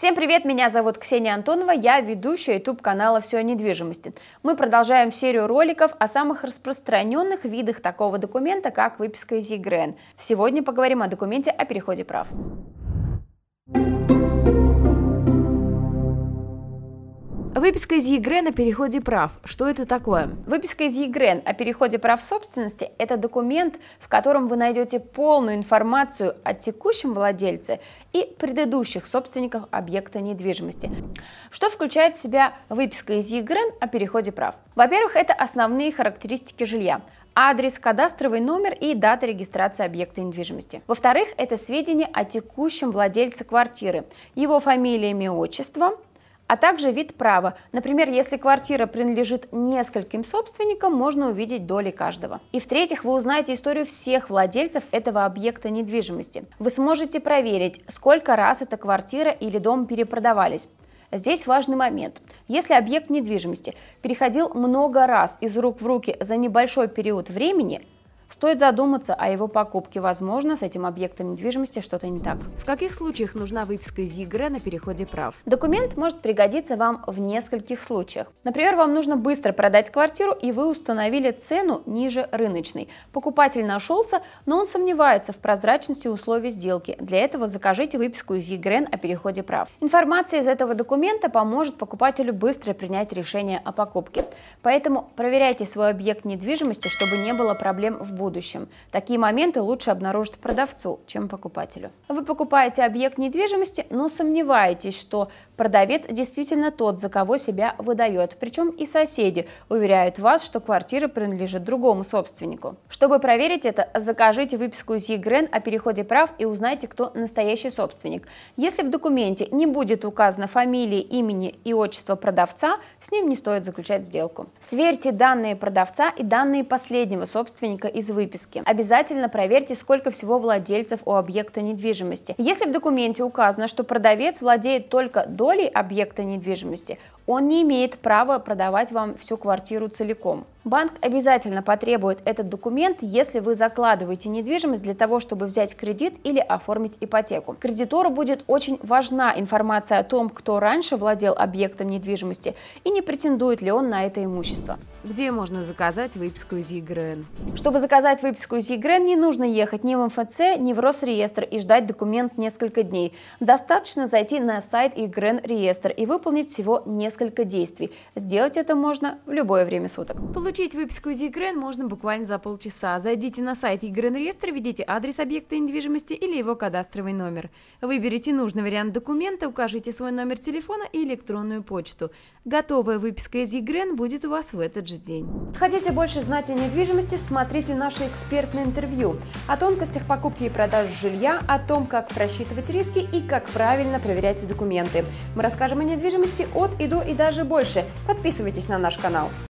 Всем привет, меня зовут Ксения Антонова, я ведущая YouTube канала «Все о недвижимости». Мы продолжаем серию роликов о самых распространенных видах такого документа, как выписка из ЕГРН. Сегодня поговорим о документе о переходе прав. Выписка из ЕГРН о переходе прав. Что это такое? Выписка из ЕГРН о переходе прав собственности – это документ, в котором вы найдете полную информацию о текущем владельце и предыдущих собственниках объекта недвижимости. Что включает в себя выписка из ЕГРН о переходе прав? Во-первых, это основные характеристики жилья адрес, кадастровый номер и дата регистрации объекта недвижимости. Во-вторых, это сведения о текущем владельце квартиры, его фамилия, имя, отчество, а также вид права. Например, если квартира принадлежит нескольким собственникам, можно увидеть доли каждого. И в-третьих, вы узнаете историю всех владельцев этого объекта недвижимости. Вы сможете проверить, сколько раз эта квартира или дом перепродавались. Здесь важный момент. Если объект недвижимости переходил много раз из рук в руки за небольшой период времени, Стоит задуматься о его покупке. Возможно, с этим объектом недвижимости что-то не так. В каких случаях нужна выписка из ЕГР на переходе прав? Документ может пригодиться вам в нескольких случаях. Например, вам нужно быстро продать квартиру, и вы установили цену ниже рыночной. Покупатель нашелся, но он сомневается в прозрачности условий сделки. Для этого закажите выписку из ЕГРН о переходе прав. Информация из этого документа поможет покупателю быстро принять решение о покупке. Поэтому проверяйте свой объект недвижимости, чтобы не было проблем в будущем. Такие моменты лучше обнаружить продавцу, чем покупателю. Вы покупаете объект недвижимости, но сомневаетесь, что продавец действительно тот, за кого себя выдает. Причем и соседи уверяют вас, что квартира принадлежит другому собственнику. Чтобы проверить это, закажите выписку из ЕГРН о переходе прав и узнайте, кто настоящий собственник. Если в документе не будет указано фамилии, имени и отчества продавца, с ним не стоит заключать сделку. Сверьте данные продавца и данные последнего собственника выписки. Обязательно проверьте, сколько всего владельцев у объекта недвижимости. Если в документе указано, что продавец владеет только долей объекта недвижимости, он не имеет права продавать вам всю квартиру целиком. Банк обязательно потребует этот документ, если вы закладываете недвижимость для того, чтобы взять кредит или оформить ипотеку. Кредитору будет очень важна информация о том, кто раньше владел объектом недвижимости и не претендует ли он на это имущество. Где можно заказать выписку из ЕГРН? Чтобы заказать выписку из ЕГРН, не нужно ехать ни в МФЦ, ни в Росреестр и ждать документ несколько дней. Достаточно зайти на сайт ЕГРН реестр и выполнить всего несколько действий. Сделать это можно в любое время суток. Получить выписку из ЕГРН можно буквально за полчаса. Зайдите на сайт ЕГРН реестра, введите адрес объекта недвижимости или его кадастровый номер. Выберите нужный вариант документа, укажите свой номер телефона и электронную почту. Готовая выписка из ЕГРН будет у вас в этот же день. Хотите больше знать о недвижимости? Смотрите наше экспертное интервью о тонкостях покупки и продажи жилья, о том, как просчитывать риски и как правильно проверять документы. Мы расскажем о недвижимости от и до и даже больше. Подписывайтесь на наш канал.